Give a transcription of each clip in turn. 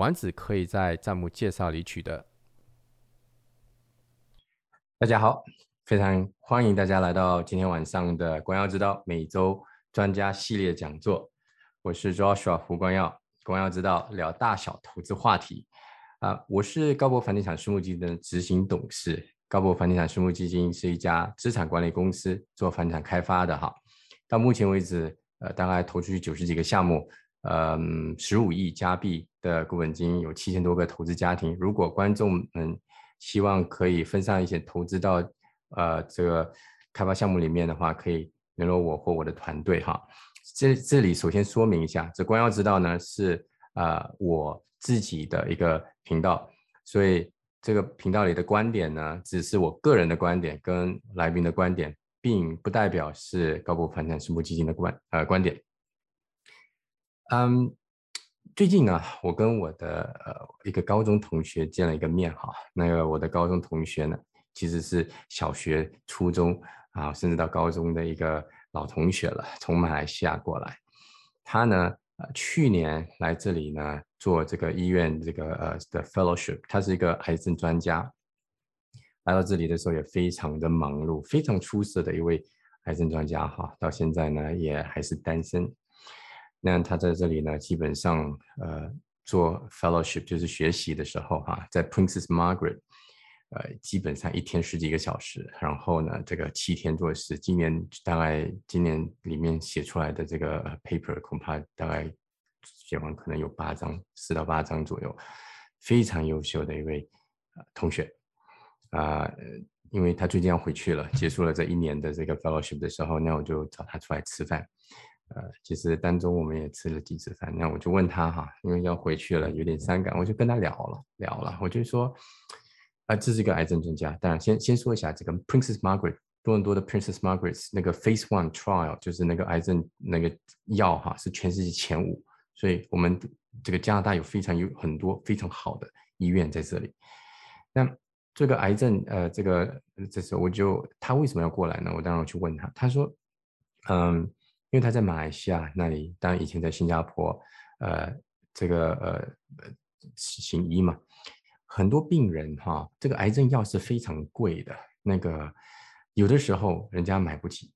丸子可以在弹幕介绍里取得。大家好，非常欢迎大家来到今天晚上的光耀之道每周专家系列讲座。我是 Joshua 胡光耀，光耀之道聊大小投资话题。啊，我是高博房地产私募基金的执行董事。高博房地产私募基金是一家资产管理公司，做房产开发的哈。到目前为止，呃，大概投出去九十几个项目。嗯，十五亿加币的股本金有七千多个投资家庭。如果观众们希望可以分散一些投资到呃这个开发项目里面的话，可以联络我或我的团队哈。这这里首先说明一下，这光耀之道呢是啊我自己的一个频道，所以这个频道里的观点呢只是我个人的观点跟来宾的观点，并不代表是高博房产私募基金的观呃观点。嗯，最近呢，我跟我的呃一个高中同学见了一个面哈。那个我的高中同学呢，其实是小学、初中啊，甚至到高中的一个老同学了，从马来西亚过来。他呢，呃，去年来这里呢做这个医院这个呃的 fellowship，他是一个癌症专家。来到这里的时候也非常的忙碌，非常出色的一位癌症专家哈。到现在呢，也还是单身。那他在这里呢，基本上呃做 fellowship 就是学习的时候哈，在 Princess Margaret，呃基本上一天十几个小时，然后呢这个七天做事，今年大概今年里面写出来的这个 paper 恐怕大概写完可能有八张，四到八张左右，非常优秀的一位同学啊，因为他最近要回去了，结束了这一年的这个 fellowship 的时候，那我就找他出来吃饭。呃，其实当中我们也吃了几次饭，那我就问他哈，因为要回去了，有点伤感，我就跟他聊了聊了，我就说，啊，这是一个癌症专家，当然先先说一下这个 Princess Margaret 多伦多的 Princess Margaret 那个 Phase One Trial 就是那个癌症那个药哈，是全世界前五，所以我们这个加拿大有非常有很多非常好的医院在这里。那这个癌症呃，这个这时候我就他为什么要过来呢？我当然去问他，他说，嗯。因为他在马来西亚那里，当然以前在新加坡，呃，这个呃行医嘛，很多病人哈，这个癌症药是非常贵的，那个有的时候人家买不起，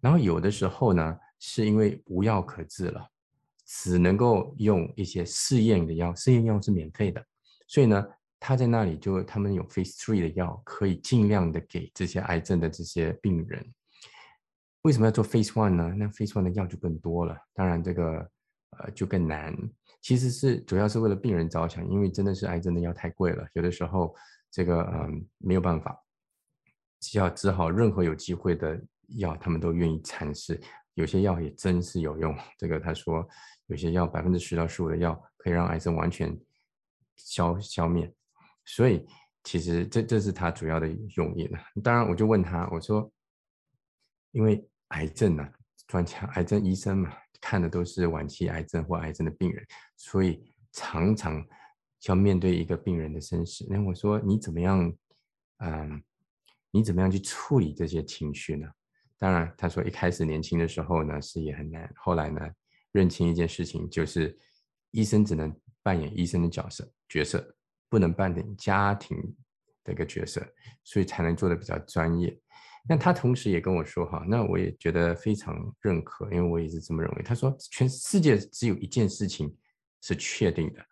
然后有的时候呢，是因为无药可治了，只能够用一些试验的药，试验药是免费的，所以呢，他在那里就他们有 Phase Three 的药，可以尽量的给这些癌症的这些病人。为什么要做 Phase One 呢？那 Phase One 的药就更多了，当然这个呃就更难。其实是主要是为了病人着想，因为真的是癌症的药太贵了，有的时候这个嗯没有办法，只要只好任何有机会的药，他们都愿意尝试。有些药也真是有用，这个他说有些药百分之十到十五的药可以让癌症完全消消灭，所以其实这这是他主要的用意呢。当然我就问他，我说因为。癌症呢，专家、癌症医生嘛，看的都是晚期癌症或癌症的病人，所以常常要面对一个病人的生死。那我说你怎么样？嗯，你怎么样去处理这些情绪呢？当然，他说一开始年轻的时候呢是也很难，后来呢认清一件事情，就是医生只能扮演医生的角色角色，不能扮演家庭的一个角色，所以才能做的比较专业。那他同时也跟我说哈，那我也觉得非常认可，因为我也是这么认为。他说，全世界只有一件事情是确定的，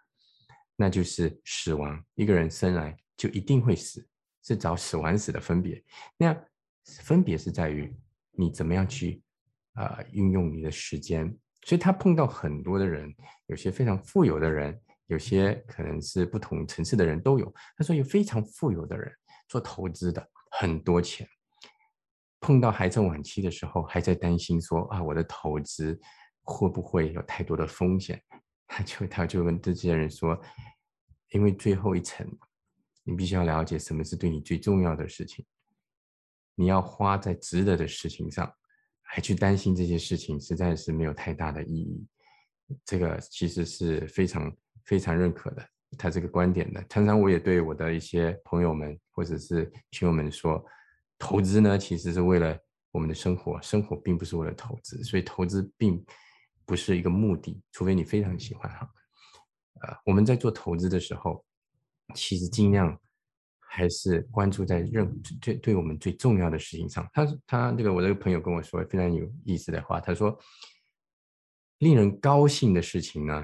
那就是死亡。一个人生来就一定会死，是找死亡死的分别。那分别是在于你怎么样去啊运用你的时间。所以他碰到很多的人，有些非常富有的人，有些可能是不同层次的人都有。他说有非常富有的人做投资的很多钱。碰到癌症晚期的时候，还在担心说啊，我的投资会不会有太多的风险？他就他就跟这些人说，因为最后一层，你必须要了解什么是对你最重要的事情。你要花在值得的事情上，还去担心这些事情，实在是没有太大的意义。这个其实是非常非常认可的，他这个观点的。常常我也对我的一些朋友们或者是群友们说，投资呢其实是为了我们的生活，生活并不是为了投资，所以投资并不是一个目的，除非你非常喜欢哈。呃，我们在做投资的时候，其实尽量还是关注在任最对我们最重要的事情上。他他这个我这个朋友跟我说非常有意思的话，他说。令人高兴的事情呢，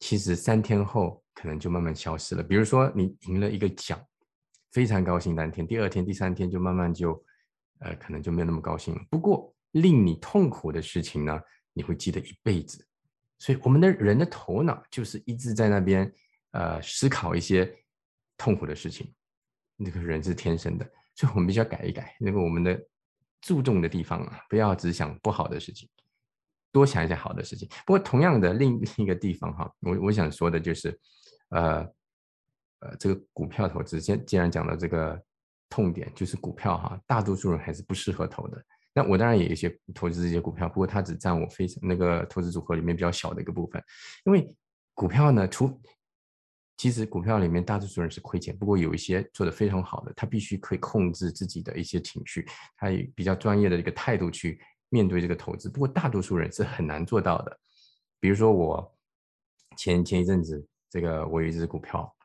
其实三天后可能就慢慢消失了。比如说你赢了一个奖，非常高兴当天，第二天、第三天就慢慢就，呃，可能就没有那么高兴了。不过令你痛苦的事情呢，你会记得一辈子。所以我们的人的头脑就是一直在那边，呃，思考一些痛苦的事情。那个人是天生的，所以我们必须要改一改那个我们的注重的地方啊，不要只想不好的事情。多想一些好的事情。不过，同样的另另一个地方哈，我我想说的就是，呃呃，这个股票投资，先既然讲到这个痛点，就是股票哈，大多数人还是不适合投的。那我当然也有一些投资这些股票，不过它只占我非常那个投资组合里面比较小的一个部分。因为股票呢，除其实股票里面大多数人是亏钱，不过有一些做的非常好的，他必须可以控制自己的一些情绪，他以比较专业的一个态度去。面对这个投资，不过大多数人是很难做到的。比如说我前前一阵子，这个我有一只股票，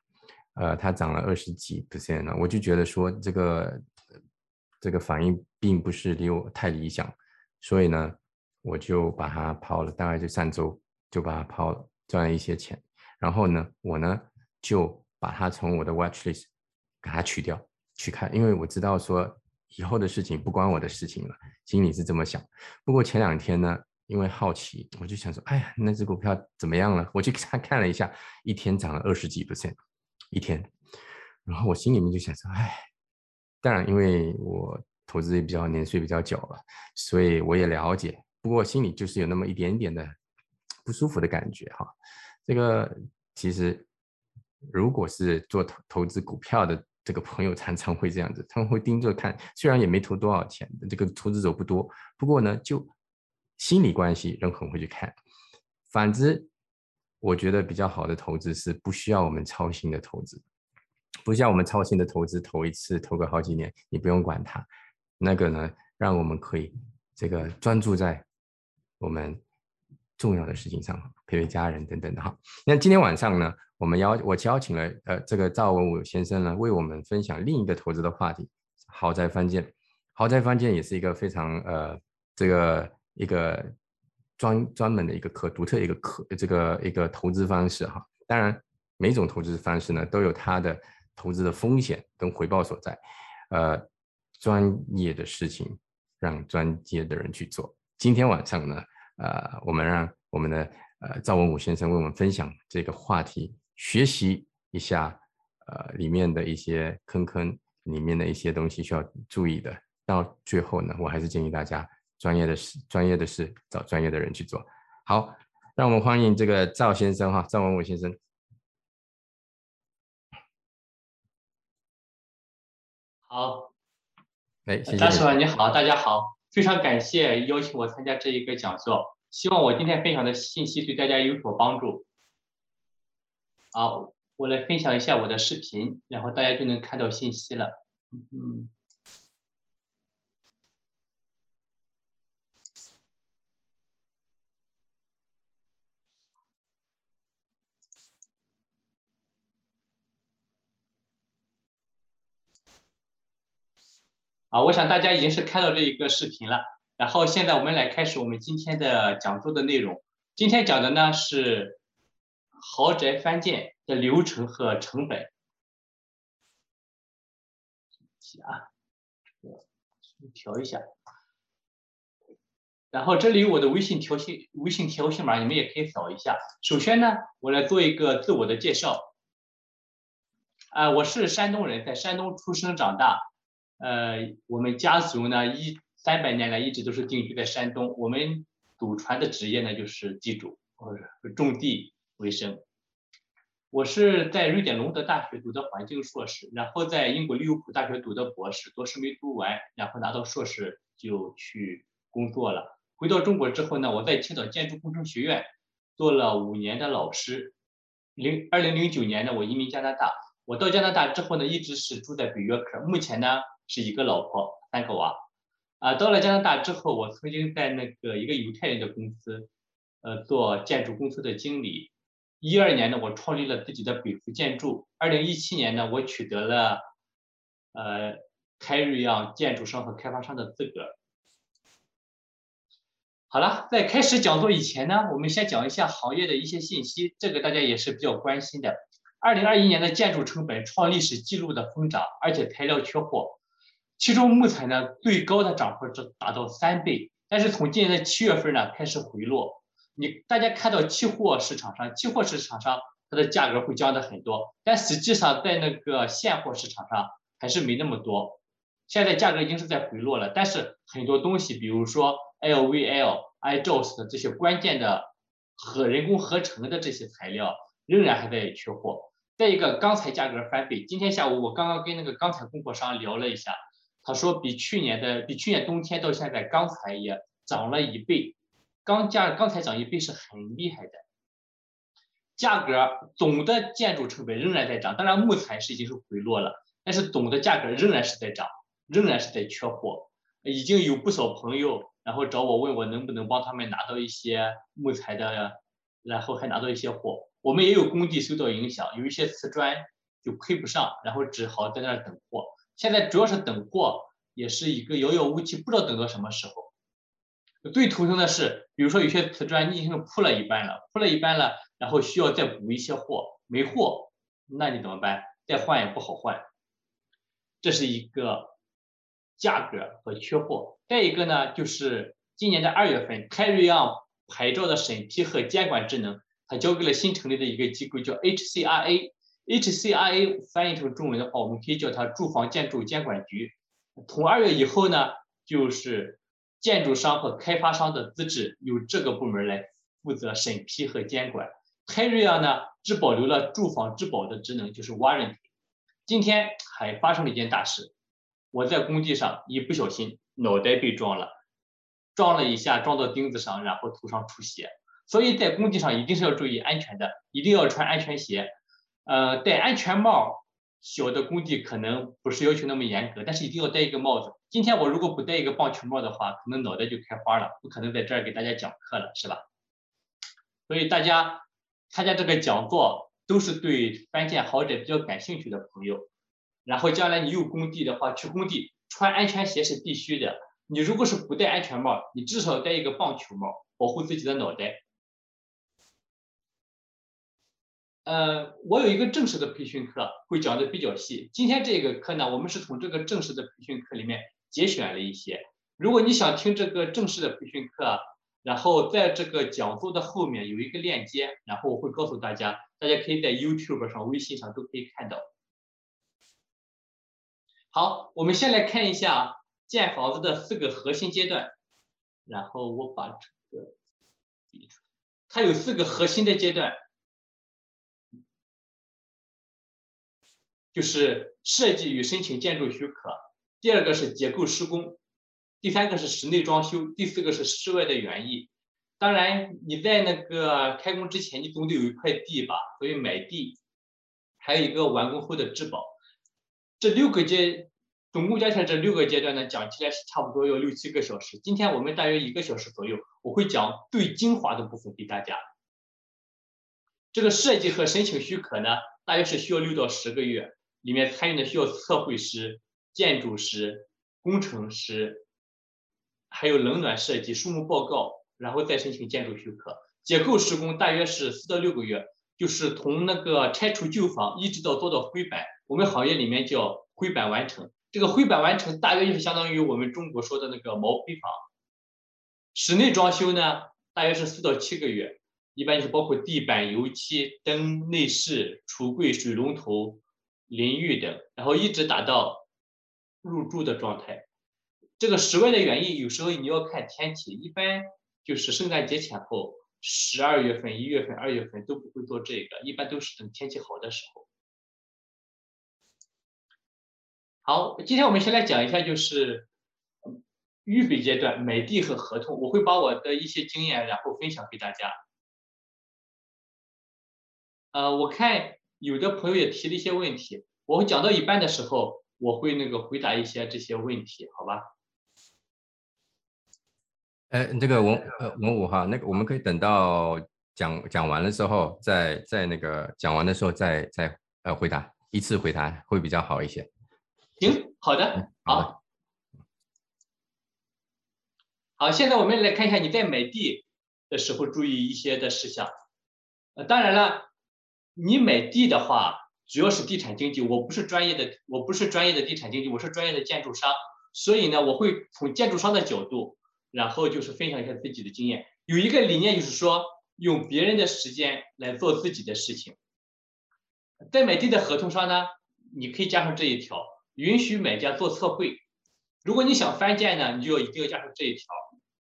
呃，它涨了二十几 percent 呢，我就觉得说这个这个反应并不是离我太理想，所以呢，我就把它抛了，大概就上周就把它抛了，赚了一些钱。然后呢，我呢就把它从我的 watch list 给它取掉去看，因为我知道说。以后的事情不关我的事情了，心里是这么想。不过前两天呢，因为好奇，我就想说，哎呀，那只股票怎么样了？我去看看了一下，一天涨了二十几 percent，一天。然后我心里面就想说，哎，当然，因为我投资也比较年岁比较久了，所以我也了解。不过心里就是有那么一点点的不舒服的感觉哈。这个其实，如果是做投投资股票的。这个朋友常常会这样子，他们会盯着看，虽然也没投多少钱，这个投资者不多，不过呢，就心理关系，人很会去看。反之，我觉得比较好的投资是不需要我们操心的投资，不像我们操心的投资，投一次投个好几年，你不用管它。那个呢，让我们可以这个专注在我们重要的事情上，陪陪家人等等的哈。那今天晚上呢？我们邀我邀请了呃这个赵文武先生呢，为我们分享另一个投资的话题——豪宅翻建。豪宅翻建也是一个非常呃这个一个专专门的一个可独特一个可这个一个投资方式哈。当然，每种投资方式呢都有它的投资的风险跟回报所在。呃，专业的事情让专业的人去做。今天晚上呢，呃，我们让我们的呃赵文武先生为我们分享这个话题。学习一下，呃，里面的一些坑坑，里面的一些东西需要注意的。到最后呢，我还是建议大家，专业的事，专业的事找专业的人去做。好，让我们欢迎这个赵先生哈，赵文武先生。好，哎，谢谢。张师傅你好，大家好，非常感谢邀请我参加这一个讲座，希望我今天分享的信息对大家有所帮助。好，我来分享一下我的视频，然后大家就能看到信息了。嗯，啊，我想大家已经是看到这一个视频了。然后现在我们来开始我们今天的讲座的内容。今天讲的呢是。豪宅翻建的流程和成本。啊，调一下。然后这里有我的微信条信微信条信码，你们也可以扫一下。首先呢，我来做一个自我的介绍。啊，我是山东人，在山东出生长大。呃，我们家族呢一三百年来一直都是定居在山东。我们祖传的职业呢就是地主，或者种地。为生，我是在瑞典隆德大学读的环境硕士，然后在英国利物浦大学读的博士，博士没读完，然后拿到硕士就去工作了。回到中国之后呢，我在青岛建筑工程学院做了五年的老师。零二零零九年呢，我移民加拿大。我到加拿大之后呢，一直是住在北约克，目前呢是一个老婆三个娃。啊，到了加拿大之后，我曾经在那个一个犹太人的公司，呃，做建筑公司的经理。一二年呢，我创立了自己的北福建筑。二零一七年呢，我取得了呃开瑞样建筑商和开发商的资格。好了，在开始讲座以前呢，我们先讲一下行业的一些信息，这个大家也是比较关心的。二零二一年的建筑成本创历史记录的疯涨，而且材料缺货。其中木材呢最高的涨幅是达到三倍，但是从今年的七月份呢开始回落。你大家看到期货市场上，期货市场上它的价格会降的很多，但实际上在那个现货市场上还是没那么多。现在价格已经是在回落了，但是很多东西，比如说 LVL、IJOS 的这些关键的和人工合成的这些材料，仍然还在缺货。再一个，钢材价格翻倍。今天下午我刚刚跟那个钢材供货商聊了一下。他说，比去年的比去年冬天到现在，钢材也涨了一倍，钢价钢材涨一倍是很厉害的。价格总的建筑成本仍然在涨，当然木材是已经是回落了，但是总的价格仍然是在涨，仍然是在缺货。已经有不少朋友然后找我问我能不能帮他们拿到一些木材的，然后还拿到一些货。我们也有工地受到影响，有一些瓷砖就配不上，然后只好在那儿等货。现在主要是等货，也是一个遥遥无期，不知道等到什么时候。最头疼的是，比如说有些瓷砖你已经铺了一半了，铺了一半了，然后需要再补一些货，没货，那你怎么办？再换也不好换。这是一个价格和缺货。再一个呢，就是今年的二月份，开瑞样牌照的审批和监管职能，它交给了新成立的一个机构，叫 HCRA。HCRA 翻译成中文的话，我们可以叫它住房建筑监管局。从二月以后呢，就是建筑商和开发商的资质由这个部门来负责审批和监管。泰瑞亚呢，只保留了住房质保的职能，就是 warranty。今天还发生了一件大事，我在工地上一不小心脑袋被撞了，撞了一下，撞到钉子上，然后头上出血。所以在工地上一定是要注意安全的，一定要穿安全鞋。呃，戴安全帽，小的工地可能不是要求那么严格，但是一定要戴一个帽子。今天我如果不戴一个棒球帽的话，可能脑袋就开花了，不可能在这儿给大家讲课了，是吧？所以大家参加这个讲座都是对翻建豪宅比较感兴趣的朋友。然后将来你有工地的话，去工地穿安全鞋是必须的。你如果是不戴安全帽，你至少戴一个棒球帽，保护自己的脑袋。呃，我有一个正式的培训课，会讲的比较细。今天这个课呢，我们是从这个正式的培训课里面节选了一些。如果你想听这个正式的培训课，然后在这个讲座的后面有一个链接，然后我会告诉大家，大家可以在 YouTube 上、微信上都可以看到。好，我们先来看一下建房子的四个核心阶段，然后我把这个，它有四个核心的阶段。就是设计与申请建筑许可，第二个是结构施工，第三个是室内装修，第四个是室外的园艺。当然，你在那个开工之前，你总得有一块地吧？所以买地，还有一个完工后的质保。这六个阶，总共加起来这六个阶段呢，讲起来是差不多要六七个小时。今天我们大约一个小时左右，我会讲最精华的部分给大家。这个设计和申请许可呢，大约是需要六到十个月。里面参与的需要测绘师、建筑师、工程师，还有冷暖设计、树木报告，然后再申请建筑许可。结构施工大约是四到六个月，就是从那个拆除旧房一直到做到灰板，我们行业里面叫灰板完成。这个灰板完成大约就是相当于我们中国说的那个毛坯房。室内装修呢，大约是四到七个月，一般就是包括地板、油漆、灯、内饰、橱柜、水龙头。淋浴的，然后一直达到入住的状态。这个室外的原因有时候你要看天气，一般就是圣诞节前后十二月份、一月份、二月份都不会做这个，一般都是等天气好的时候。好，今天我们先来讲一下，就是预备阶段买地和合同，我会把我的一些经验，然后分享给大家。呃，我看有的朋友也提了一些问题，我会讲到一半的时候，我会那个回答一些这些问题，好吧？哎，这个文呃文武哈，那个我们可以等到讲讲完了之后，再再那个讲完的时候再再呃回答依次回答会比较好一些。行，好的，好，好，现在我们来看一下你在买地的时候注意一些的事项。呃，当然了，你买地的话，主要是地产经济，我不是专业的，我不是专业的地产经济，我是专业的建筑商，所以呢，我会从建筑商的角度。然后就是分享一下自己的经验，有一个理念就是说，用别人的时间来做自己的事情。在买地的合同上呢，你可以加上这一条，允许买家做测绘。如果你想翻建呢，你就要一定要加上这一条。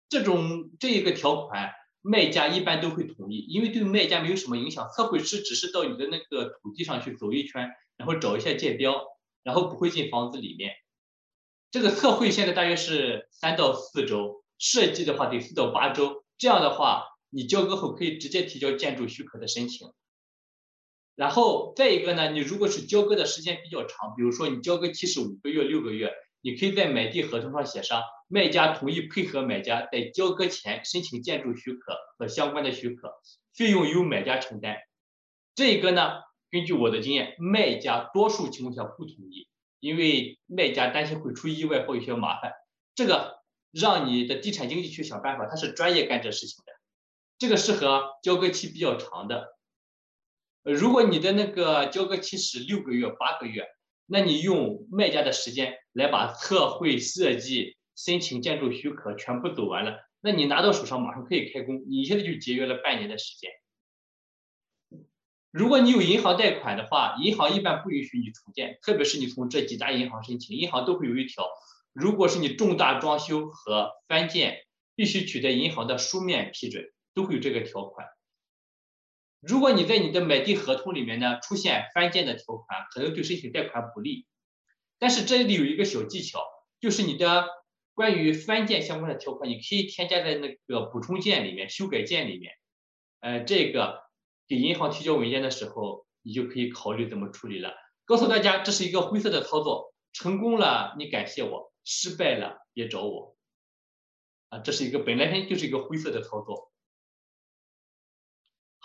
这种这一个条款，卖家一般都会同意，因为对卖家没有什么影响。测绘师只是到你的那个土地上去走一圈，然后找一下界标，然后不会进房子里面。这个测绘现在大约是三到四周。设计的话得四到八周，这样的话你交割后可以直接提交建筑许可的申请。然后再一个呢，你如果是交割的时间比较长，比如说你交割期是五个月、六个月，你可以在买地合同上写上卖家同意配合买家在交割前申请建筑许可和相关的许可，费用由买家承担。这个呢，根据我的经验，卖家多数情况下不同意，因为卖家担心会出意外或有些麻烦。这个。让你的地产经纪去想办法，他是专业干这事情的，这个适合交割期比较长的。如果你的那个交割期是六个月、八个月，那你用卖家的时间来把测绘、设计、申请建筑许可全部走完了，那你拿到手上马上可以开工，你现在就节约了半年的时间。如果你有银行贷款的话，银行一般不允许你重建，特别是你从这几大银行申请，银行都会有一条。如果是你重大装修和翻建，必须取得银行的书面批准，都会有这个条款。如果你在你的买地合同里面呢出现翻建的条款，可能对申请贷款不利。但是这里有一个小技巧，就是你的关于翻建相关的条款，你可以添加在那个补充件里面、修改件里面。呃，这个给银行提交文件的时候，你就可以考虑怎么处理了。告诉大家，这是一个灰色的操作，成功了你感谢我。失败了别找我，啊，这是一个本来就是一个灰色的操作。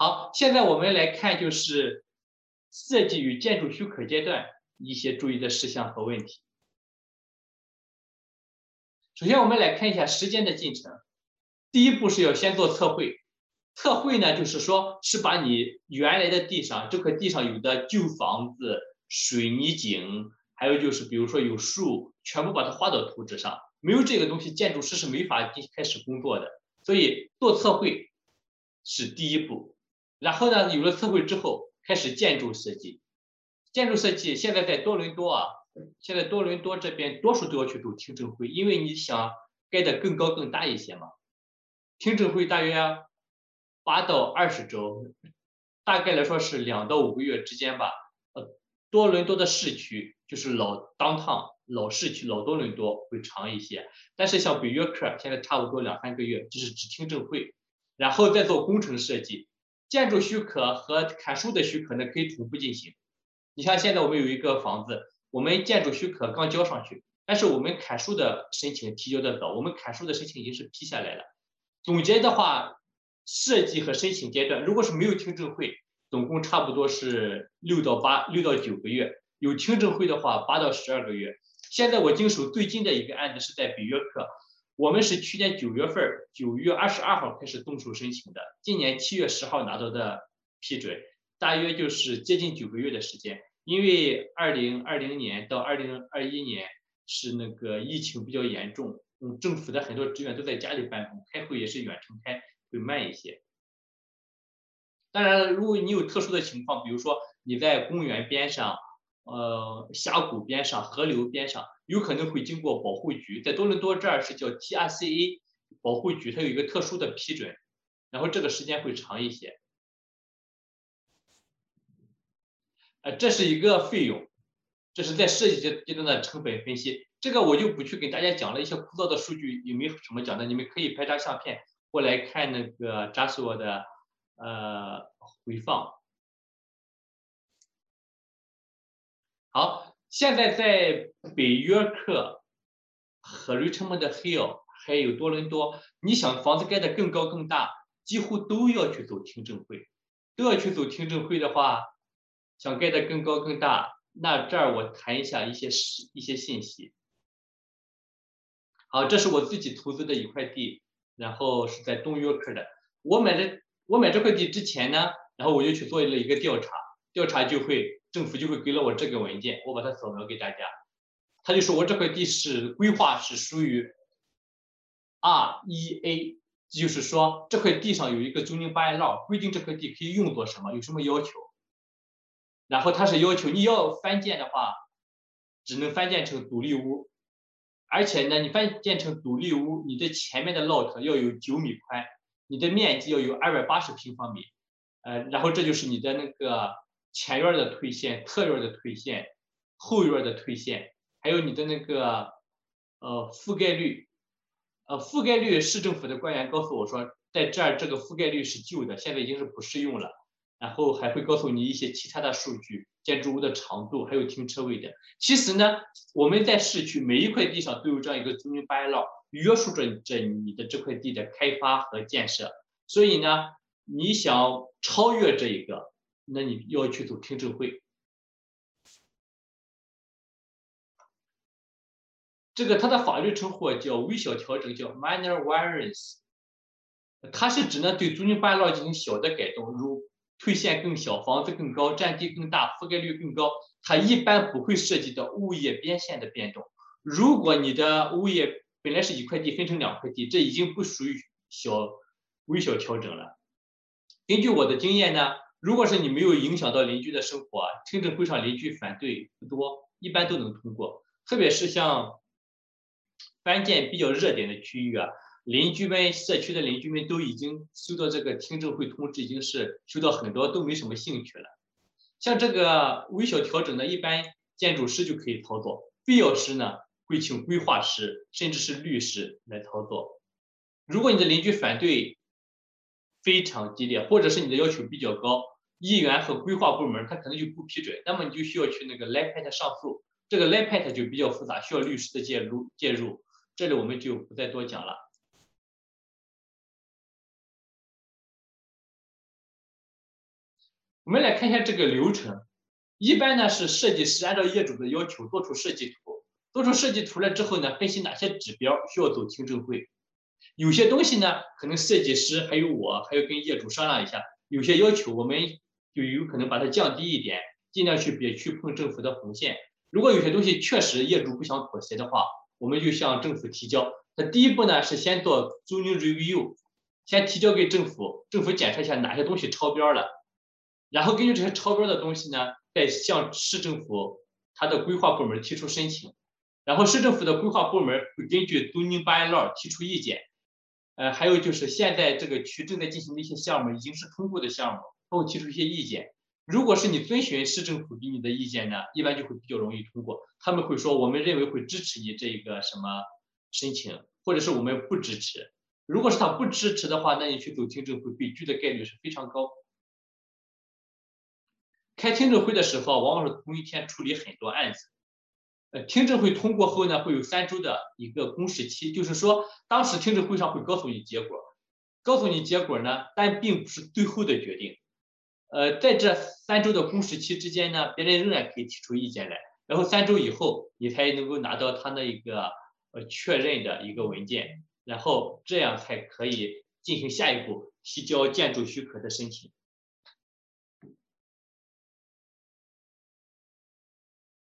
好，现在我们来看就是设计与建筑许可阶段一些注意的事项和问题。首先，我们来看一下时间的进程。第一步是要先做测绘，测绘呢就是说是把你原来的地上这块地上有的旧房子、水泥井。还有就是，比如说有树，全部把它画到图纸上。没有这个东西，建筑师是没法进开始工作的。所以做测绘是第一步。然后呢，有了测绘之后，开始建筑设计。建筑设计现在在多伦多啊，现在多伦多这边多数都要去走听证会，因为你想盖得更高更大一些嘛。听证会大约八到二十周，大概来说是两到五个月之间吧。呃，多伦多的市区。就是老当趟老市区老多伦多会长一些，但是像北约克现在差不多两三个月，就是只听证会，然后再做工程设计，建筑许可和砍树的许可呢可以同步进行。你像现在我们有一个房子，我们建筑许可刚交上去，但是我们砍树的申请提交的早，我们砍树的申请已经是批下来了。总结的话，设计和申请阶段，如果是没有听证会，总共差不多是六到八六到九个月。有听证会的话，八到十二个月。现在我经手最近的一个案子是在北约克，我们是去年九月份，九月二十二号开始动手申请的，今年七月十号拿到的批准，大约就是接近九个月的时间。因为二零二零年到二零二一年是那个疫情比较严重，嗯，政府的很多职员都在家里办公，开会也是远程开，会慢一些。当然了，如果你有特殊的情况，比如说你在公园边上。呃，峡谷边上、河流边上，有可能会经过保护局，在多伦多这儿是叫 TRCA 保护局，它有一个特殊的批准，然后这个时间会长一些。呃，这是一个费用，这是在设计阶阶段的成本分析。这个我就不去给大家讲了一些枯燥的数据，有没什么讲的？你们可以拍张相片过来看那个扎索的呃回放。好，现在在北约克和 Richmond Hill 还有多伦多，你想房子盖得更高更大，几乎都要去走听证会，都要去走听证会的话。想盖得更高更大，那这儿我谈一下一些事一些信息。好，这是我自己投资的一块地，然后是在东约克的。我买的我买这块地之前呢，然后我就去做了一个调查，调查就会政府就会给了我这个文件，我把它扫描给大家。他就说我这块地是规划是属于 REA，就是说这块地上有一个 zoning bylaw 规定这块地可以用作什么，有什么要求。然后他是要求你要翻建的话，只能翻建成独立屋，而且呢，你翻建成独立屋，你的前面的 lot 要有九米宽，你的面积要有二百八十平方米，呃，然后这就是你的那个前院的推线、侧院的推线、后院的推线，还有你的那个呃覆盖率，呃覆盖率，市政府的官员告诉我说，在这儿这个覆盖率是旧的，现在已经是不适用了。然后还会告诉你一些其他的数据，建筑物的长度，还有停车位的。其实呢，我们在市区每一块地上都有这样一个租赁 bylaw，约束着着你的这块地的开发和建设。所以呢，你想超越这一个，那你要去走听证会。这个它的法律称呼叫微小调整，叫 minor variance。它是指呢对租赁 bylaw 进行小的改动，如退线更小，房子更高，占地更大，覆盖率更高。它一般不会涉及到物业边线的变动。如果你的物业本来是一块地分成两块地，这已经不属于小微小调整了。根据我的经验呢，如果是你没有影响到邻居的生活，听证会上邻居反对不多，一般都能通过。特别是像翻建比较热点的区域啊。邻居们、社区的邻居们都已经收到这个听证会通知，已经是收到很多，都没什么兴趣了。像这个微小调整呢，一般建筑师就可以操作，必要时呢会请规划师甚至是律师来操作。如果你的邻居反对非常激烈，或者是你的要求比较高，议员和规划部门他可能就不批准，那么你就需要去那个 LIPAT 上诉，这个 LIPAT 就比较复杂，需要律师的介入介入。这里我们就不再多讲了。我们来看一下这个流程，一般呢是设计师按照业主的要求做出设计图，做出设计图了之后呢，分析哪些指标需要走听证会，有些东西呢可能设计师还有我还要跟业主商量一下，有些要求我们就有可能把它降低一点，尽量去别去碰政府的红线。如果有些东西确实业主不想妥协的话，我们就向政府提交。那第一步呢是先做租赁 review，先提交给政府，政府检查一下哪些东西超标了。然后根据这些超标的东西呢，再向市政府它的规划部门提出申请，然后市政府的规划部门会根据 doing bylaw 提出意见。呃，还有就是现在这个区正在进行的一些项目已经是通过的项目，他会提出一些意见。如果是你遵循市政府给你的意见呢，一般就会比较容易通过。他们会说我们认为会支持你这个什么申请，或者是我们不支持。如果是他不支持的话，那你去走听证会被拒的概率是非常高。开听证会的时候，往往是同一天处理很多案子。呃，听证会通过后呢，会有三周的一个公示期，就是说，当时听证会上会告诉你结果，告诉你结果呢，但并不是最后的决定。呃，在这三周的公示期之间呢，别人仍然可以提出意见来，然后三周以后，你才能够拿到他那一个呃确认的一个文件，然后这样才可以进行下一步提交建筑许可的申请。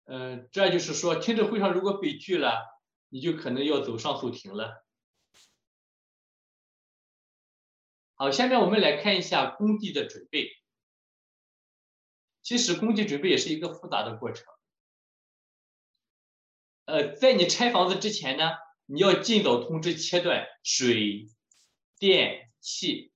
嗯，这就是说，听证会上如果被拒了，你就可能要走上诉庭了。好，下面我们来看一下工地的准备。其实工地准备也是一个复杂的过程。呃，在你拆房子之前呢，你要尽早通知切断水电气。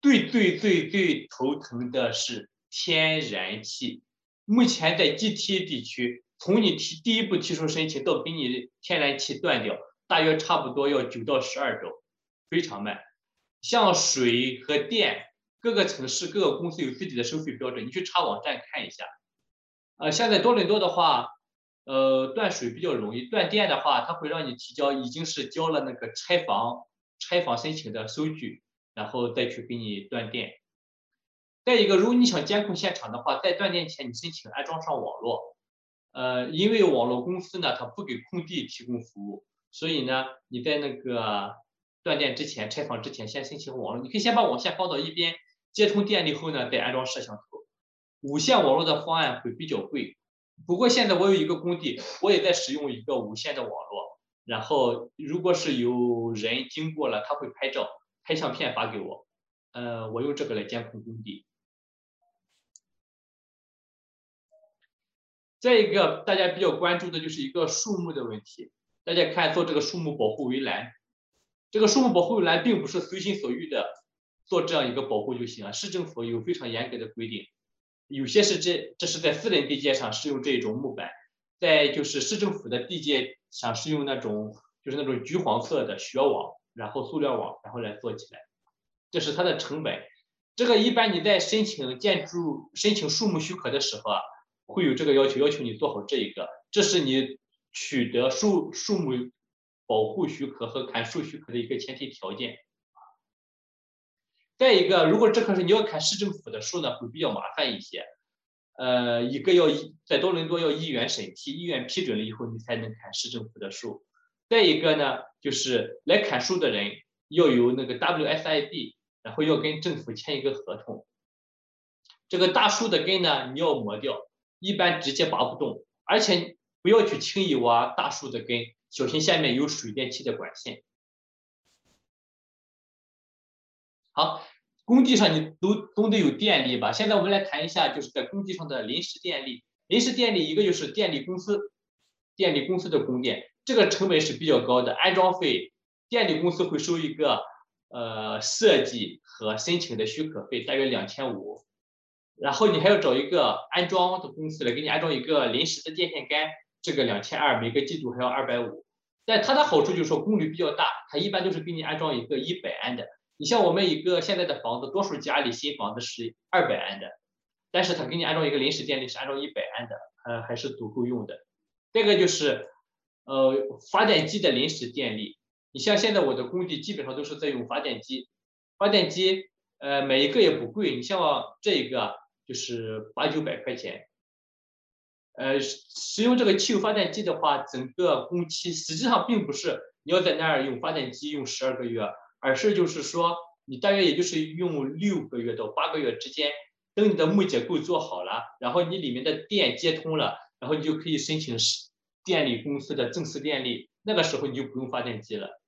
最最最最头疼的是天然气。目前在 GTA 地区，从你提第一步提出申请到给你天然气断掉，大约差不多要九到十二周，非常慢。像水和电，各个城市各个公司有自己的收费标准，你去查网站看一下。呃，现在多伦多的话，呃，断水比较容易，断电的话，它会让你提交已经是交了那个拆房拆房申请的收据，然后再去给你断电。再一个，如果你想监控现场的话，在断电前你申请安装上网络，呃，因为网络公司呢，它不给空地提供服务，所以呢，你在那个断电之前、拆房之前先申请网络，你可以先把网线放到一边，接通电力后呢，再安装摄像头。无线网络的方案会比较贵，不过现在我有一个工地，我也在使用一个无线的网络，然后如果是有人经过了，他会拍照、拍相片发给我，呃，我用这个来监控工地。再一个，大家比较关注的就是一个树木的问题。大家看，做这个树木保护围栏，这个树木保护围栏并不是随心所欲的做这样一个保护就行了。市政府有非常严格的规定，有些是这这是在私人地界上使用这种木板，在就是市政府的地界上是用那种就是那种橘黄色的雪网，然后塑料网，然后来做起来，这是它的成本。这个一般你在申请建筑、申请树木许可的时候啊。会有这个要求，要求你做好这一个，这是你取得树树木保护许可和砍树许可的一个前提条件。再一个，如果这棵是你要砍市政府的树呢，会比较麻烦一些。呃，一个要在多伦多要议员审批，议员批准了以后，你才能砍市政府的树。再一个呢，就是来砍树的人要有那个 WSIB，然后要跟政府签一个合同。这个大树的根呢，你要磨掉。一般直接拔不动，而且不要去轻易挖大树的根，小心下面有水电气的管线。好，工地上你都总得有电力吧？现在我们来谈一下，就是在工地上的临时电力。临时电力一个就是电力公司，电力公司的供电，这个成本是比较高的，安装费电力公司会收一个呃设计和申请的许可费，大约两千五。然后你还要找一个安装的公司来给你安装一个临时的电线杆，这个两千二，每个季度还要二百五。但它的好处就是说功率比较大，它一般都是给你安装一个一百安的。你像我们一个现在的房子，多数家里新房子是二百安的，但是他给你安装一个临时电力是安装一百安的，呃还是足够用的。这个就是呃发电机的临时电力。你像现在我的工地基本上都是在用发电机，发电机呃每一个也不贵，你像这一个。就是八九百块钱，呃，使用这个汽油发电机的话，整个工期实际上并不是你要在那儿用发电机用十二个月，而是就是说你大约也就是用六个月到八个月之间，等你的木结构做好了，然后你里面的电接通了，然后你就可以申请电力公司的正式电力，那个时候你就不用发电机了。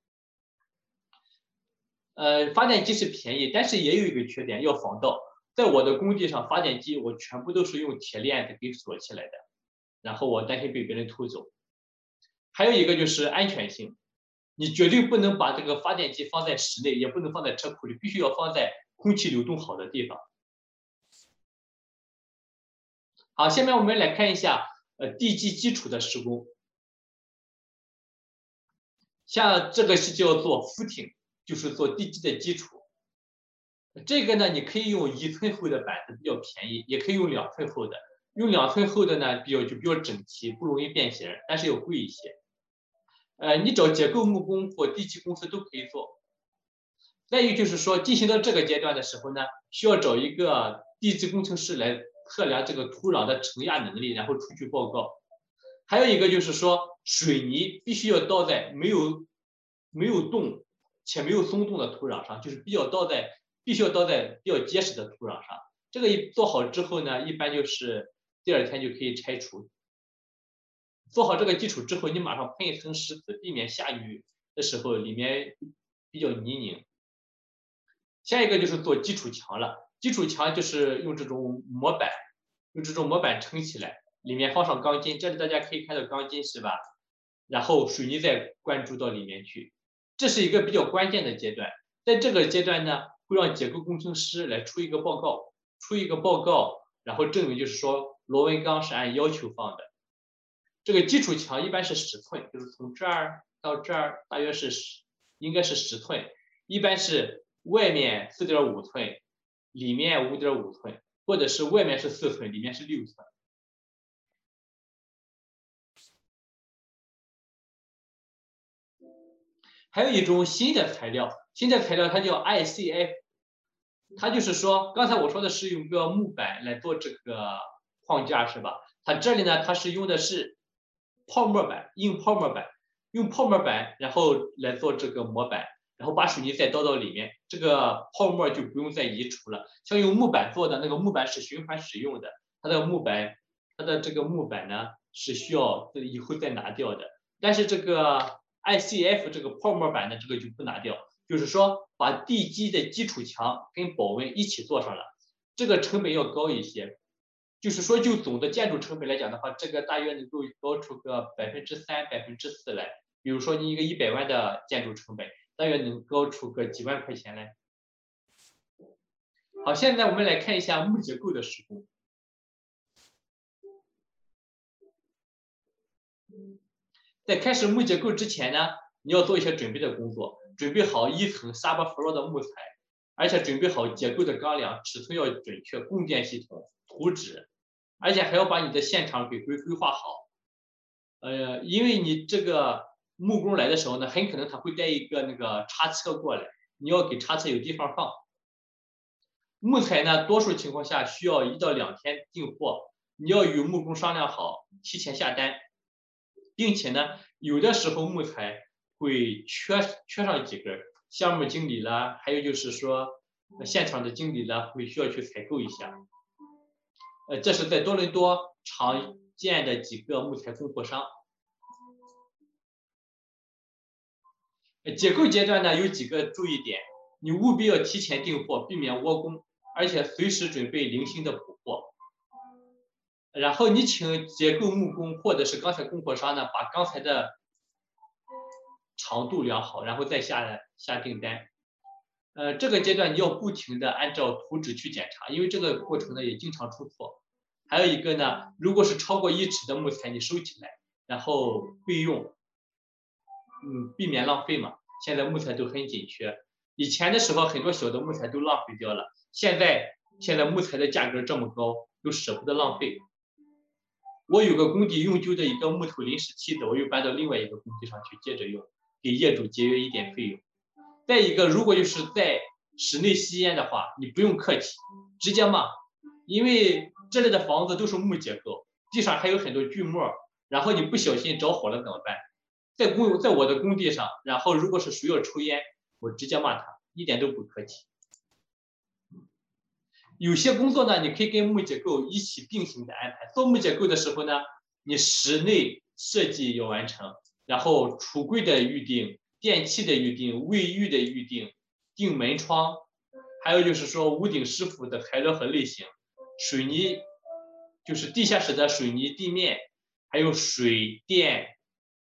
呃，发电机是便宜，但是也有一个缺点，要防盗。在我的工地上，发电机我全部都是用铁链子给锁起来的，然后我担心被别人偷走。还有一个就是安全性，你绝对不能把这个发电机放在室内，也不能放在车库里，必须要放在空气流动好的地方。好，下面我们来看一下呃地基基础的施工，像这个是叫做 footing，就是做地基的基础。这个呢，你可以用一寸厚的板子，比较便宜；也可以用两寸厚的。用两寸厚的呢，比较就比较整齐，不容易变形，但是要贵一些。呃，你找结构木工或地基公司都可以做。再一个就是说，进行到这个阶段的时候呢，需要找一个地质工程师来测量这个土壤的承压能力，然后出具报告。还有一个就是说，水泥必须要倒在没有没有动且没有松动的土壤上，就是必要倒在。必须要倒在比较结实的土壤上。这个一做好之后呢，一般就是第二天就可以拆除。做好这个基础之后，你马上喷一层石子，避免下雨的时候里面比较泥泞。下一个就是做基础墙了。基础墙就是用这种模板，用这种模板撑起来，里面放上钢筋。这里大家可以看到钢筋是吧？然后水泥再灌注到里面去。这是一个比较关键的阶段。在这个阶段呢。会让结构工程师来出一个报告，出一个报告，然后证明就是说螺纹钢是按要求放的。这个基础墙一般是十寸，就是从这儿到这儿大约是十，应该是十寸，一般是外面四点五寸，里面五点五寸，或者是外面是四寸，里面是六寸。还有一种新的材料，新的材料它叫 ICF，它就是说，刚才我说的是用个木板来做这个框架，是吧？它这里呢，它是用的是泡沫板，硬泡沫板，用泡沫板然后来做这个模板，然后把水泥再倒到里面，这个泡沫就不用再移除了。像用木板做的那个木板是循环使用的，它的木板，它的这个木板呢是需要以后再拿掉的，但是这个。ICF 这个泡沫板的这个就不拿掉，就是说把地基的基础墙跟保温一起做上了，这个成本要高一些。就是说就总的建筑成本来讲的话，这个大约能够高出个百分之三、百分之四来。比如说你一个一百万的建筑成本，大约能高出个几万块钱来。好，现在我们来看一下木结构的施工。在开始木结构之前呢，你要做一些准备的工作，准备好一层沙巴弗洛的木材，而且准备好结构的钢梁，尺寸要准确，供电系统、图纸，而且还要把你的现场给规规划好。呃，因为你这个木工来的时候呢，很可能他会带一个那个叉车过来，你要给叉车有地方放。木材呢，多数情况下需要一到两天进货，你要与木工商量好，提前下单。并且呢，有的时候木材会缺缺上几根，项目经理啦，还有就是说现场的经理啦，会需要去采购一下。呃，这是在多伦多常见的几个木材供货商。结构阶段呢，有几个注意点，你务必要提前订货，避免窝工，而且随时准备零星的补货。然后你请结构木工或者是钢材供货商呢，把钢材的长度量好，然后再下下订单。呃，这个阶段你要不停的按照图纸去检查，因为这个过程呢也经常出错。还有一个呢，如果是超过一尺的木材，你收起来，然后备用，嗯，避免浪费嘛。现在木材都很紧缺，以前的时候很多小的木材都浪费掉了，现在现在木材的价格这么高，都舍不得浪费。我有个工地用旧的一个木头临时梯子，我又搬到另外一个工地上去接着用，给业主节约一点费用。再一个，如果就是在室内吸烟的话，你不用客气，直接骂，因为这里的房子都是木结构，地上还有很多锯末，然后你不小心着火了怎么办？在工在我的工地上，然后如果是谁要抽烟，我直接骂他，一点都不客气。有些工作呢，你可以跟木结构一起并行的安排。做木结构的时候呢，你室内设计要完成，然后橱柜的预定、电器的预定、卫浴的预定、定门窗，还有就是说屋顶师傅的材料和类型，水泥就是地下室的水泥地面，还有水电、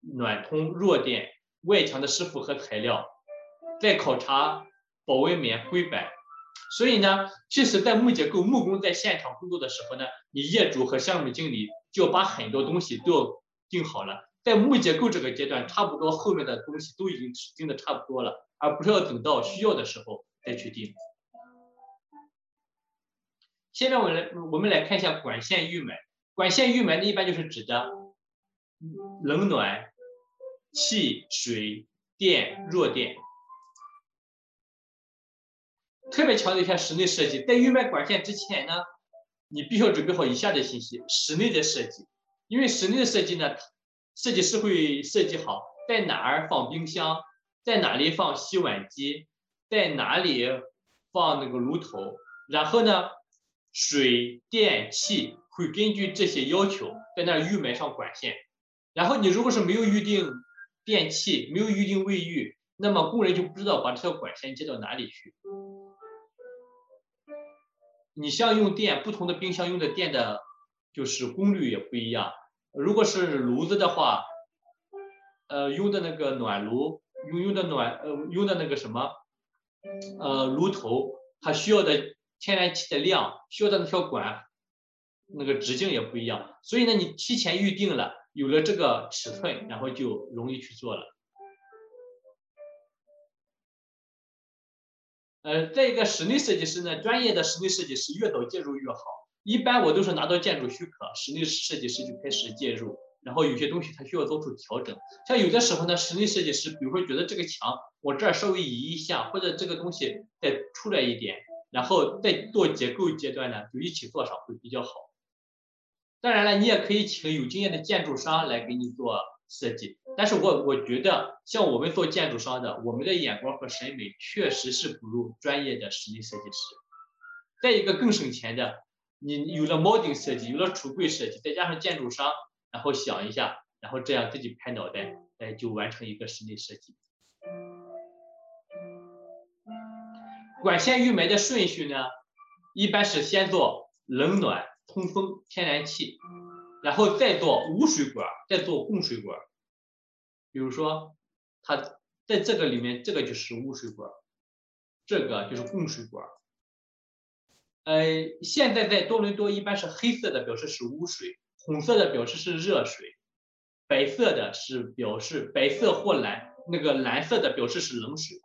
暖通、弱电、外墙的师傅和材料，再考察保温棉、灰板。所以呢，其实，在木结构木工在现场工作的时候呢，你业主和项目经理就要把很多东西都要定好了。在木结构这个阶段，差不多后面的东西都已经定的差不多了，而不是要等到需要的时候再去定。现在我来，我们来看一下管线预埋。管线预埋呢，一般就是指的冷暖、气、水电、弱电。特别强调一下室内设计，在预埋管线之前呢，你必须要准备好以下的信息：室内的设计，因为室内的设计呢，设计师会设计好在哪儿放冰箱，在哪里放洗碗机，在哪里放那个炉头，然后呢，水电气会根据这些要求在那儿预埋上管线。然后你如果是没有预定电器，没有预定卫浴，那么工人就不知道把这条管线接到哪里去。你像用电，不同的冰箱用的电的，就是功率也不一样。如果是炉子的话，呃，用的那个暖炉，用用的暖，呃，用的那个什么，呃炉头，它需要的天然气的量，需要的那条管那个直径也不一样，所以呢，你提前预定了，有了这个尺寸，然后就容易去做了。呃，再一个室内设计师呢，专业的室内设计师越早介入越好。一般我都是拿到建筑许可，室内设计师就开始介入，然后有些东西他需要做出调整。像有的时候呢，室内设计师，比如说觉得这个墙我这儿稍微移一下，或者这个东西再出来一点，然后在做结构阶段呢，就一起做上会比较好。当然了，你也可以请有经验的建筑商来给你做设计，但是我我觉得像我们做建筑商的，我们的眼光和审美确实是不如专业的室内设计师。再一个更省钱的。你有了锚定设计，有了橱柜设计，再加上建筑商，然后想一下，然后这样自己拍脑袋，哎，就完成一个室内设计。管线预埋的顺序呢，一般是先做冷暖通风天然气，然后再做污水管，再做供水管。比如说，它在这个里面，这个就是污水管，这个就是供水管。呃，现在在多伦多一般是黑色的表示是污水，红色的表示是热水，白色的是表示白色或蓝，那个蓝色的表示是冷水。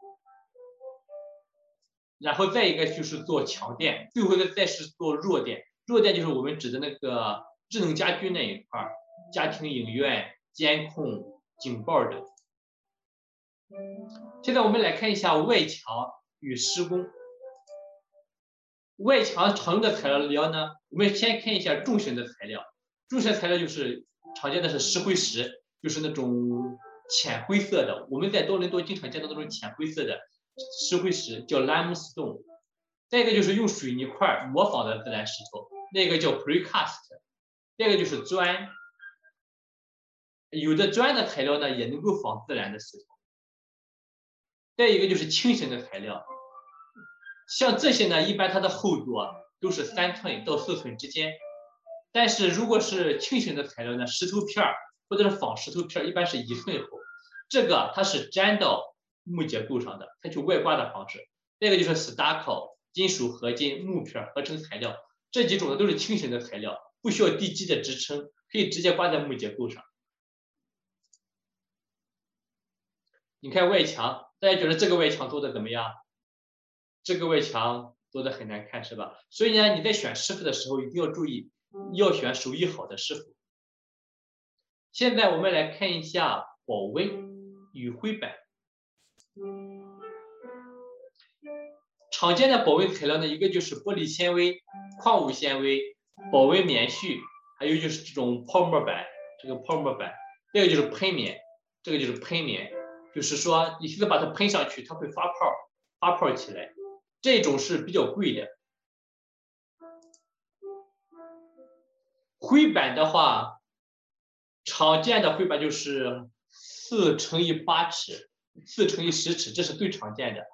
然后再一个就是做强电，最后一个再是做弱电，弱电就是我们指的那个智能家居那一块儿，家庭影院、监控、警报等。现在我们来看一下外墙与施工。外墙常用的材料呢？我们先看一下重型的材料。重型材料就是常见的是石灰石，就是那种浅灰色的。我们在多伦多经常见到那种浅灰色的石灰石，叫 limestone。再一个就是用水泥块模仿的自然石头，那个叫 precast。再一个就是砖，有的砖的材料呢也能够仿自然的石头。再一个就是轻型的材料。像这些呢，一般它的厚度啊都是三寸到四寸之间，但是如果是轻型的材料呢，石头片或者是仿石头片，一般是一寸厚。这个它是粘到木结构上的，它就外挂的方式。再一个就是 stucco，金属合金木片合成材料，这几种呢都是轻型的材料，不需要地基的支撑，可以直接挂在木结构上。你看外墙，大家觉得这个外墙做的怎么样？这个外墙做的很难看，是吧？所以呢，你在选师傅的时候一定要注意，要选手艺好的师傅。现在我们来看一下保温与灰板。常见的保温材料呢，一个就是玻璃纤维、矿物纤维、保温棉絮，还有就是这种泡沫板，这个泡沫板。再一个就是喷棉，这个就是喷棉，就是说你现在把它喷上去，它会发泡，发泡起来。这种是比较贵的。灰板的话，常见的灰板就是四乘以八尺，四乘以十尺，这是最常见的。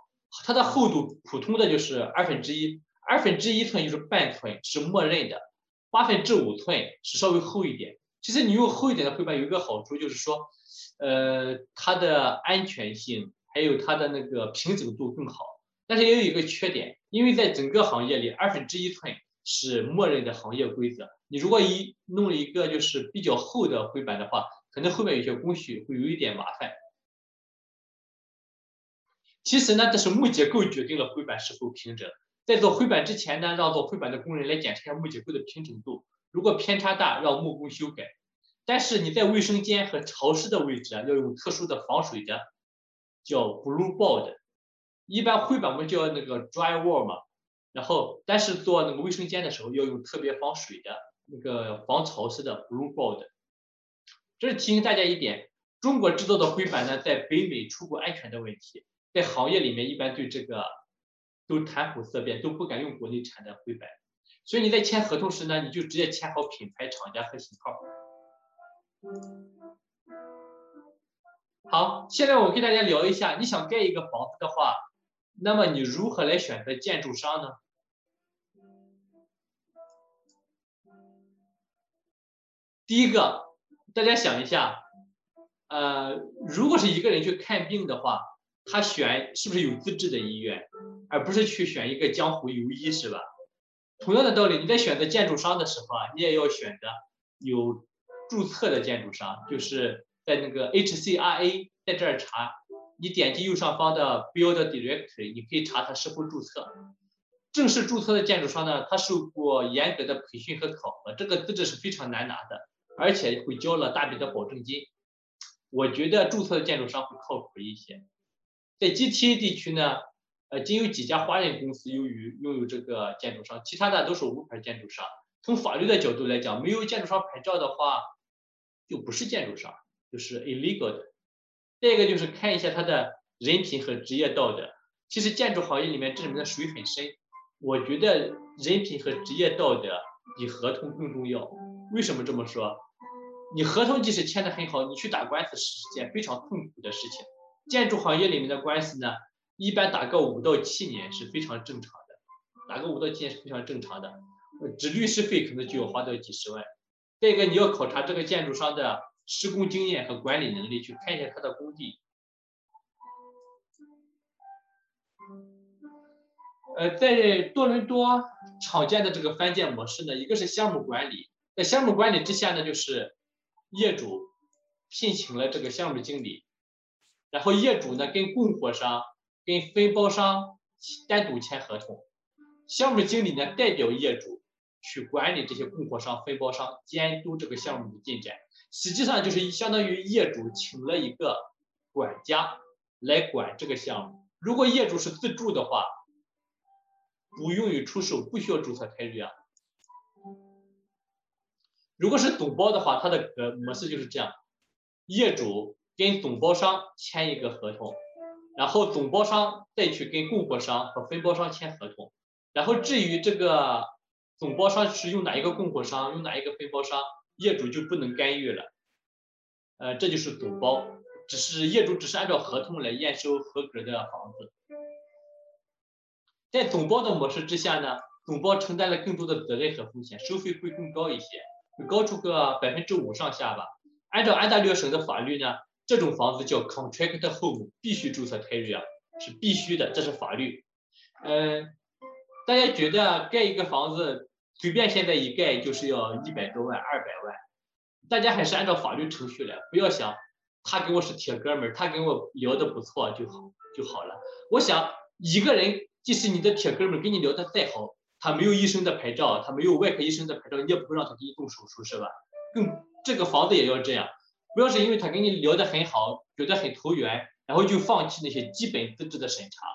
它的厚度普通的就是二分之一，二分之一寸就是半寸，是默认的。八分之五寸是稍微厚一点。其实你用厚一点的灰板有一个好处，就是说，呃，它的安全性还有它的那个平整度更好。但是也有一个缺点，因为在整个行业里，二分之一寸是默认的行业规则。你如果一弄了一个就是比较厚的灰板的话，可能后面有些工序会有一点麻烦。其实呢，这是木结构决定了灰板是否平整。在做灰板之前呢，让做灰板的工人来检查一下木结构的平整度，如果偏差大，让木工修改。但是你在卫生间和潮湿的位置啊，要用特殊的防水的，叫 blue board。一般灰板我们叫那个 dry wall 嘛，然后但是做那个卫生间的时候要用特别防水的那个防潮湿的 blue board。这是提醒大家一点，中国制造的灰板呢，在北美出过安全的问题，在行业里面一般对这个都谈虎色变，都不敢用国内产的灰板。所以你在签合同时呢，你就直接签好品牌、厂家和型号。好，现在我跟大家聊一下，你想盖一个房子的话。那么你如何来选择建筑商呢？第一个，大家想一下，呃，如果是一个人去看病的话，他选是不是有资质的医院，而不是去选一个江湖游医，是吧？同样的道理，你在选择建筑商的时候啊，你也要选择有注册的建筑商，就是在那个 HCRA 在这儿查，你点击右上方的 Build Directory，你可以查他是否注册。正式注册的建筑商呢，他受过严格的培训和考核，这个资质是非常难拿的，而且会交了大笔的保证金。我觉得注册的建筑商会靠谱一些。在 GTA 地区呢，呃，仅有几家华人公司拥有拥有这个建筑商，其他的都是无牌建筑商。从法律的角度来讲，没有建筑商牌照的话，就不是建筑商，就是 illegal 的。再一个就是看一下他的人品和职业道德。其实建筑行业里面这里面的水很深。我觉得人品和职业道德比合同更重要。为什么这么说？你合同即使签的很好，你去打官司是件非常痛苦的事情。建筑行业里面的官司呢，一般打个五到七年是非常正常的，打个五到七年是非常正常的。只律师费可能就要花到几十万。再一个，你要考察这个建筑商的施工经验和管理能力，去看一下他的工地。呃，在多伦多常见的这个翻建模式呢，一个是项目管理，在项目管理之下呢，就是业主聘请了这个项目经理，然后业主呢跟供货商、跟分包商单独签合同，项目经理呢代表业主去管理这些供货商、分包商，监督这个项目的进展，实际上就是相当于业主请了一个管家来管这个项目。如果业主是自住的话，不用于出售，不需要注册开律啊。如果是总包的话，它的呃模式就是这样：业主跟总包商签一个合同，然后总包商再去跟供货商和分包商签合同，然后至于这个总包商是用哪一个供货商，用哪一个分包商，业主就不能干预了。呃，这就是总包，只是业主只是按照合同来验收合格的房子。在总包的模式之下呢，总包承担了更多的责任和风险，收费会更高一些，会高出个百分之五上下吧。按照安大略省的法律呢，这种房子叫 contract home，必须注册 t a 啊，是必须的，这是法律。嗯，大家觉得盖一个房子，随便现在一盖就是要一百多万、二百万，大家还是按照法律程序来，不要想他跟我是铁哥们儿，他跟我聊的不错就好就好了。我想一个人。即使你的铁哥们跟你聊得再好，他没有医生的牌照，他没有外科医生的牌照，你也不会让他给你动手术，是吧？更这个房子也要这样，不要是因为他跟你聊得很好，觉得很投缘，然后就放弃那些基本资质的审查。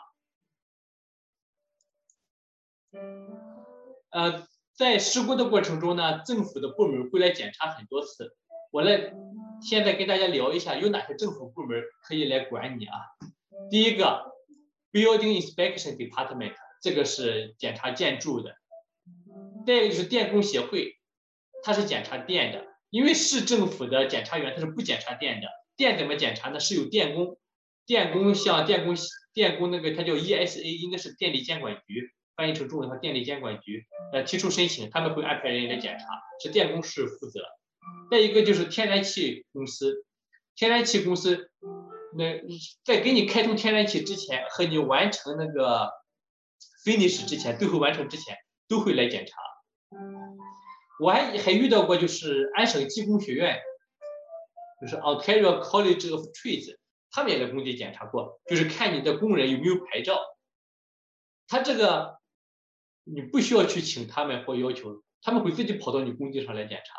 呃，在施工的过程中呢，政府的部门会来检查很多次。我来现在跟大家聊一下，有哪些政府部门可以来管你啊？第一个。Building Inspection Department，这个是检查建筑的。再一个就是电工协会，它是检查电的。因为市政府的检查员他是不检查电的，电怎么检查呢？是有电工，电工像电工电工那个，它叫 ESA，应该是电力监管局，翻译成中文的，电力监管局呃提出申请，他们会安排人来检查，是电工是负责。再一个就是天然气公司，天然气公司。那在给你开通天然气之前，和你完成那个 finish 之前，最后完成之前，都会来检查。我还还遇到过，就是安省技工学院，就是 Ontario College of Trades，他们也来工地检查过，就是看你的工人有没有牌照。他这个你不需要去请他们或要求，他们会自己跑到你工地上来检查。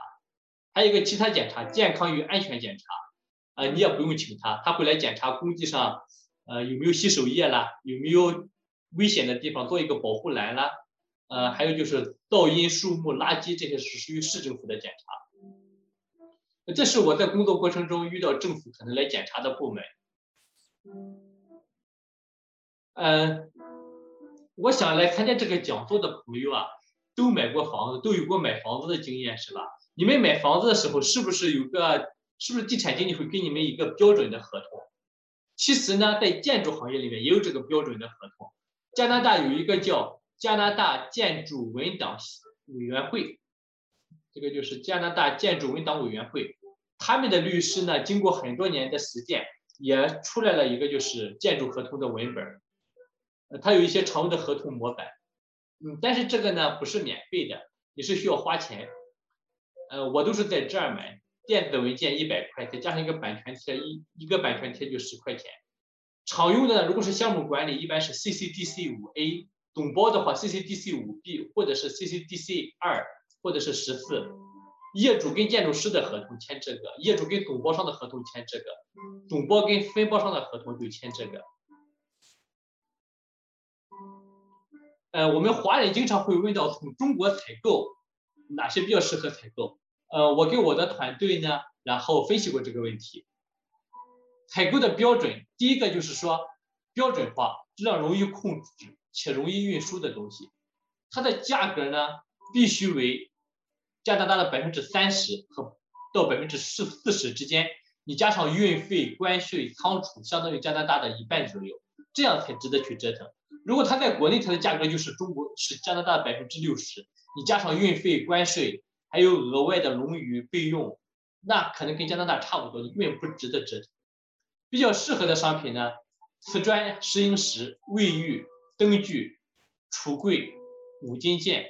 还有一个其他检查，健康与安全检查。啊，你也不用请他，他会来检查工地上，呃，有没有洗手液啦，有没有危险的地方，做一个保护栏啦，呃，还有就是噪音、树木、垃圾这些是属于市政府的检查。这是我在工作过程中遇到政府可能来检查的部门。嗯，我想来参加这个讲座的朋友啊，都买过房子，都有过买房子的经验是吧？你们买房子的时候是不是有个？是不是地产经理会给你们一个标准的合同？其实呢，在建筑行业里面也有这个标准的合同。加拿大有一个叫加拿大建筑文档委员会，这个就是加拿大建筑文档委员会，他们的律师呢，经过很多年的实践，也出来了一个就是建筑合同的文本，呃，它有一些常用的合同模板，嗯，但是这个呢不是免费的，你是需要花钱，呃，我都是在这儿买，电子文件一百块，再加上一个版权贴，一一个版权贴就十块钱。常用的如果是项目管理，一般是 CCDC 五 A，总包的话 CCDC 五 B 或者是 CCDC 二或者是十四。业主跟建筑师的合同签这个，业主跟总包商的合同签这个，总包跟分包商的合同就签这个。呃，我们华人经常会问到从中国采购哪些比较适合采购？呃，我跟我的团队呢，然后分析过这个问题。采购的标准，第一个就是说标准化、质量容易控制且容易运输的东西，它的价格呢必须为加拿大的百分之三十和到百分之四四十之间，你加上运费、关税、仓储，相当于加拿大的一半左右，这样才值得去折腾。如果它在国内它的价格就是中国是加拿大的百分之六十，你加上运费、关税，还有额外的冗余费用，那可能跟加拿大差不多，你根本不值得折腾。比较适合的商品呢，瓷砖、石英石、卫浴、灯具、橱柜、五金件，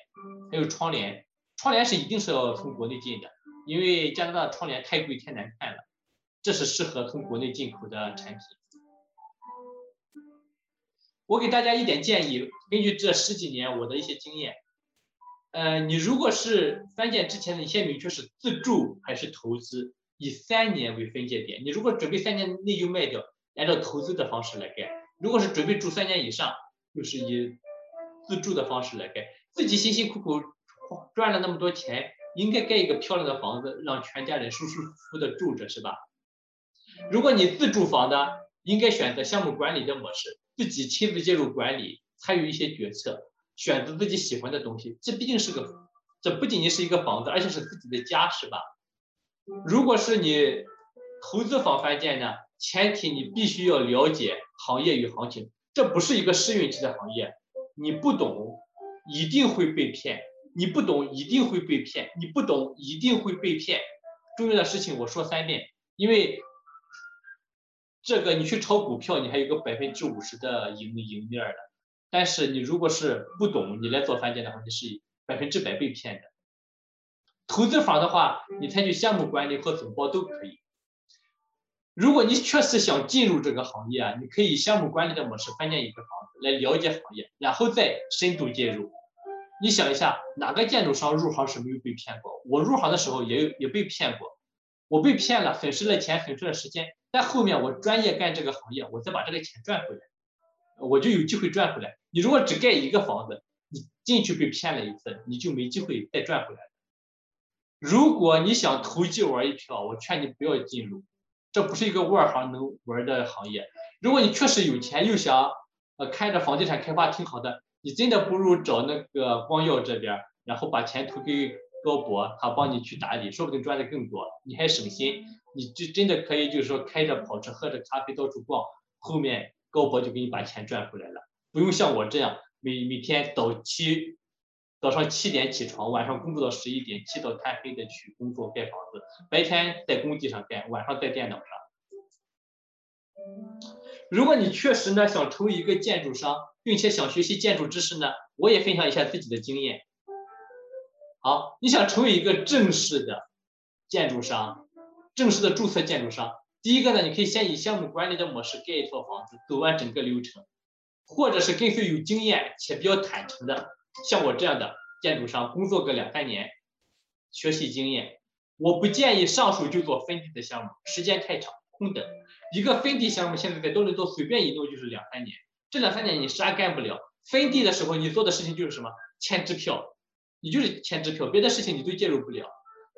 还有窗帘。窗帘是一定是要从国内进的，因为加拿大的窗帘太贵太难看了，这是适合从国内进口的产品。我给大家一点建议，根据这十几年我的一些经验，呃，你如果是翻建之前的，你先明确是自住还是投资。以三年为分界点，你如果准备三年内就卖掉，按照投资的方式来盖；如果是准备住三年以上，就是以自住的方式来盖。自己辛辛苦苦赚了那么多钱，应该盖一个漂亮的房子，让全家人舒舒服服的住着，是吧？如果你自住房的，应该选择项目管理的模式，自己亲自介入管理，参与一些决策，选择自己喜欢的东西。这毕竟是个，这不仅仅是一个房子，而且是自己的家，是吧？如果是你投资房翻建呢，前提你必须要了解行业与行情，这不是一个试运期的行业，你不懂一定会被骗，你不懂一定会被骗，你不懂一定会被骗。重要的事情我说三遍，因为这个你去炒股票，你还有个百分之五十的盈盈面的，但是你如果是不懂，你来做翻建的话，你是百分之百被骗的。投资房的话，你采取项目管理和总包都可以。如果你确实想进入这个行业啊，你可以项目管理的模式翻建一个房子来了解行业，然后再深度介入。你想一下，哪个建筑商入行是没有被骗过？我入行的时候也有也被骗过，我被骗了，损失了钱，损失了时间。但后面我专业干这个行业，我再把这个钱赚回来，我就有机会赚回来。你如果只盖一个房子，你进去被骗了一次，你就没机会再赚回来。如果你想投机玩一票，我劝你不要进入，这不是一个外行能玩的行业。如果你确实有钱，又想呃看着房地产开发挺好的，你真的不如找那个光耀这边，然后把钱投给高博，他帮你去打理，说不定赚的更多，你还省心。你就真的可以就是说开着跑车，喝着咖啡到处逛，后面高博就给你把钱赚回来了，不用像我这样每每天早七。早上七点起床，晚上工作到十一点，起早贪黑的去工作盖房子，白天在工地上盖，晚上在电脑上。如果你确实呢想成为一个建筑商，并且想学习建筑知识呢，我也分享一下自己的经验。好，你想成为一个正式的建筑商，正式的注册建筑商，第一个呢，你可以先以项目管理的模式盖一套房子，走完整个流程，或者是跟随有经验且比较坦诚的。像我这样的建筑商，工作个两三年，学习经验，我不建议上手就做分地的项目，时间太长，空等。一个分地项目现在在多伦多随便一弄就是两三年，这两三年你啥干不了。分地的时候你做的事情就是什么？签支票，你就是签支票，别的事情你都介入不了。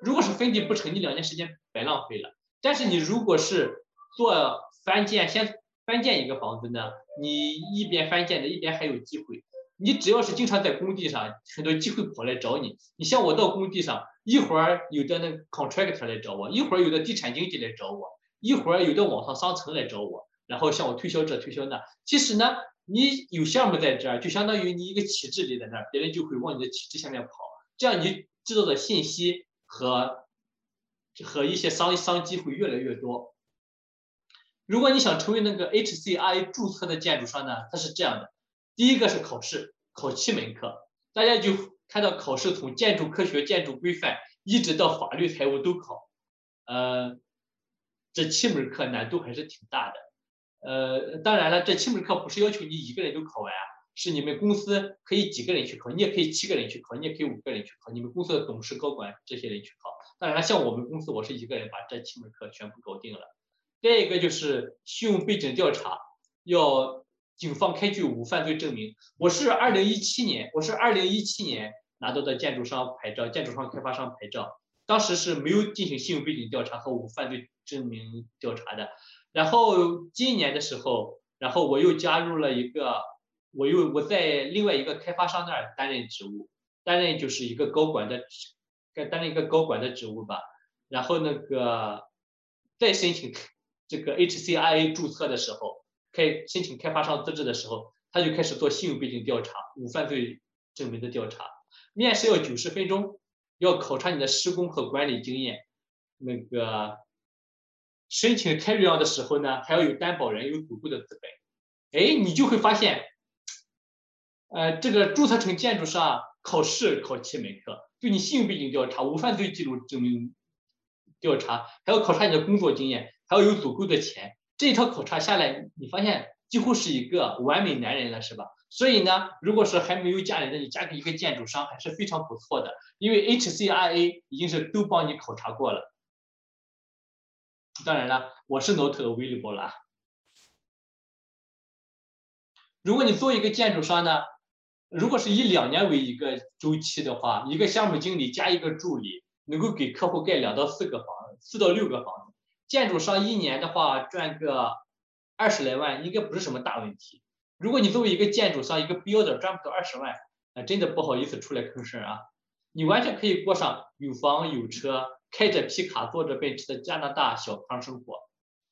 如果是分地不成，你两年时间白浪费了。但是你如果是做翻建，先翻建一个房子呢，你一边翻建的一边还有机会。你只要是经常在工地上，很多机会跑来找你。你像我到工地上，一会儿有的那 contractor 来找我，一会儿有的地产经纪来找我，一会儿有的网上商城来找我，然后向我推销这推销那。其实呢，你有项目在这儿，就相当于你一个旗帜立在那儿，别人就会往你的旗帜下面跑，这样你知道的信息和和一些商商机会越来越多。如果你想成为那个 HCRA 注册的建筑商呢，它是这样的：第一个是考试，考七门课，大家就看到考试从建筑科学、建筑规范一直到法律、财务都考，呃，这七门课难度还是挺大的。呃，当然了，这七门课不是要求你一个人都考完啊，是你们公司可以几个人去考，你也可以七个人去考，你也可以五个人去考，你们公司的董事、高管这些人去考。当然了，像我们公司，我是一个人把这七门课全部搞定了。再一个就是信用背景调查，要警方开具无犯罪证明。我是二零一七年，我是二零一七年拿到的建筑商牌照，建筑商开发商牌照，当时是没有进行信用背景调查和无犯罪证明调查的。然后今年的时候，然后我又加入了一个，我又我在另外一个开发商那儿担任职务，担任就是一个高管的，该担任一个高管的职务吧。然后那个再申请。这个 HCIA 注册的时候，开申请开发商资质的时候，他就开始做信用背景调查、无犯罪证明的调查。面试要九十分钟，要考察你的施工和管理经验。那个申请开预案的时候呢，还要有担保人，有足够的资本。哎，你就会发现，呃，这个注册成建筑商考试考七门课，对你信用背景调查、无犯罪记录证明调查，还要考察你的工作经验。还要有足够的钱，这一套考察下来，你发现几乎是一个完美男人了，是吧？所以呢，如果是还没有嫁人的，你嫁给一个建筑商还是非常不错的，因为 HCRA 已经是都帮你考察过了。当然了，我是 not available 了。如果你做一个建筑商呢，如果是以两年为一个周期的话，一个项目经理加一个助理，能够给客户盖两到四个房，四到六个房子。建筑商一年的话赚个二十来万，应该不是什么大问题。如果你作为一个建筑商，一个标的赚不到二十万，那真的不好意思出来吭声啊。你完全可以过上有房有车、开着皮卡、坐着奔驰的加拿大小康生活。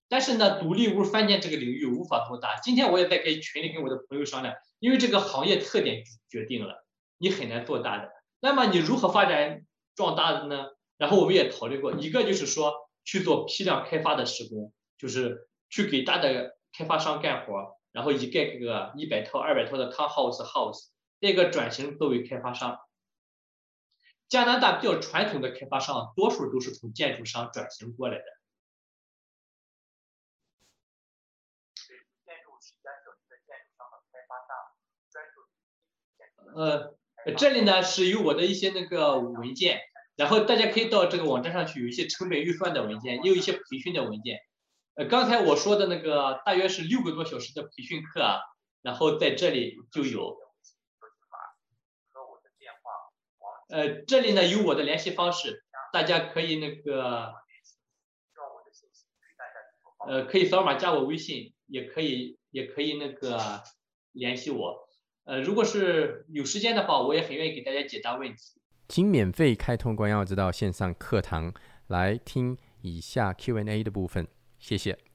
但是呢，独立屋饭店这个领域无法做大。今天我也在跟群里跟我的朋友商量，因为这个行业特点决定了你很难做大的。那么你如何发展壮大的呢？然后我们也讨论过，一个就是说。去做批量开发的施工，就是去给大的开发商干活，然后一盖个一百套、二百套的 townhouse house，这个转型作为开发商。加拿大比较传统的开发商，多数都是从建筑商转型过来的。呃，这里呢是有我的一些那个文件。然后大家可以到这个网站上去，有一些成本预算的文件，也有一些培训的文件。呃，刚才我说的那个大约是六个多小时的培训课，然后在这里就有。呃，这里呢有我的联系方式，大家可以那个，呃，可以扫码加我微信，也可以也可以那个联系我。呃，如果是有时间的话，我也很愿意给大家解答问题。请免费开通关耀之道线上课堂来听以下 Q&A 的部分，谢谢。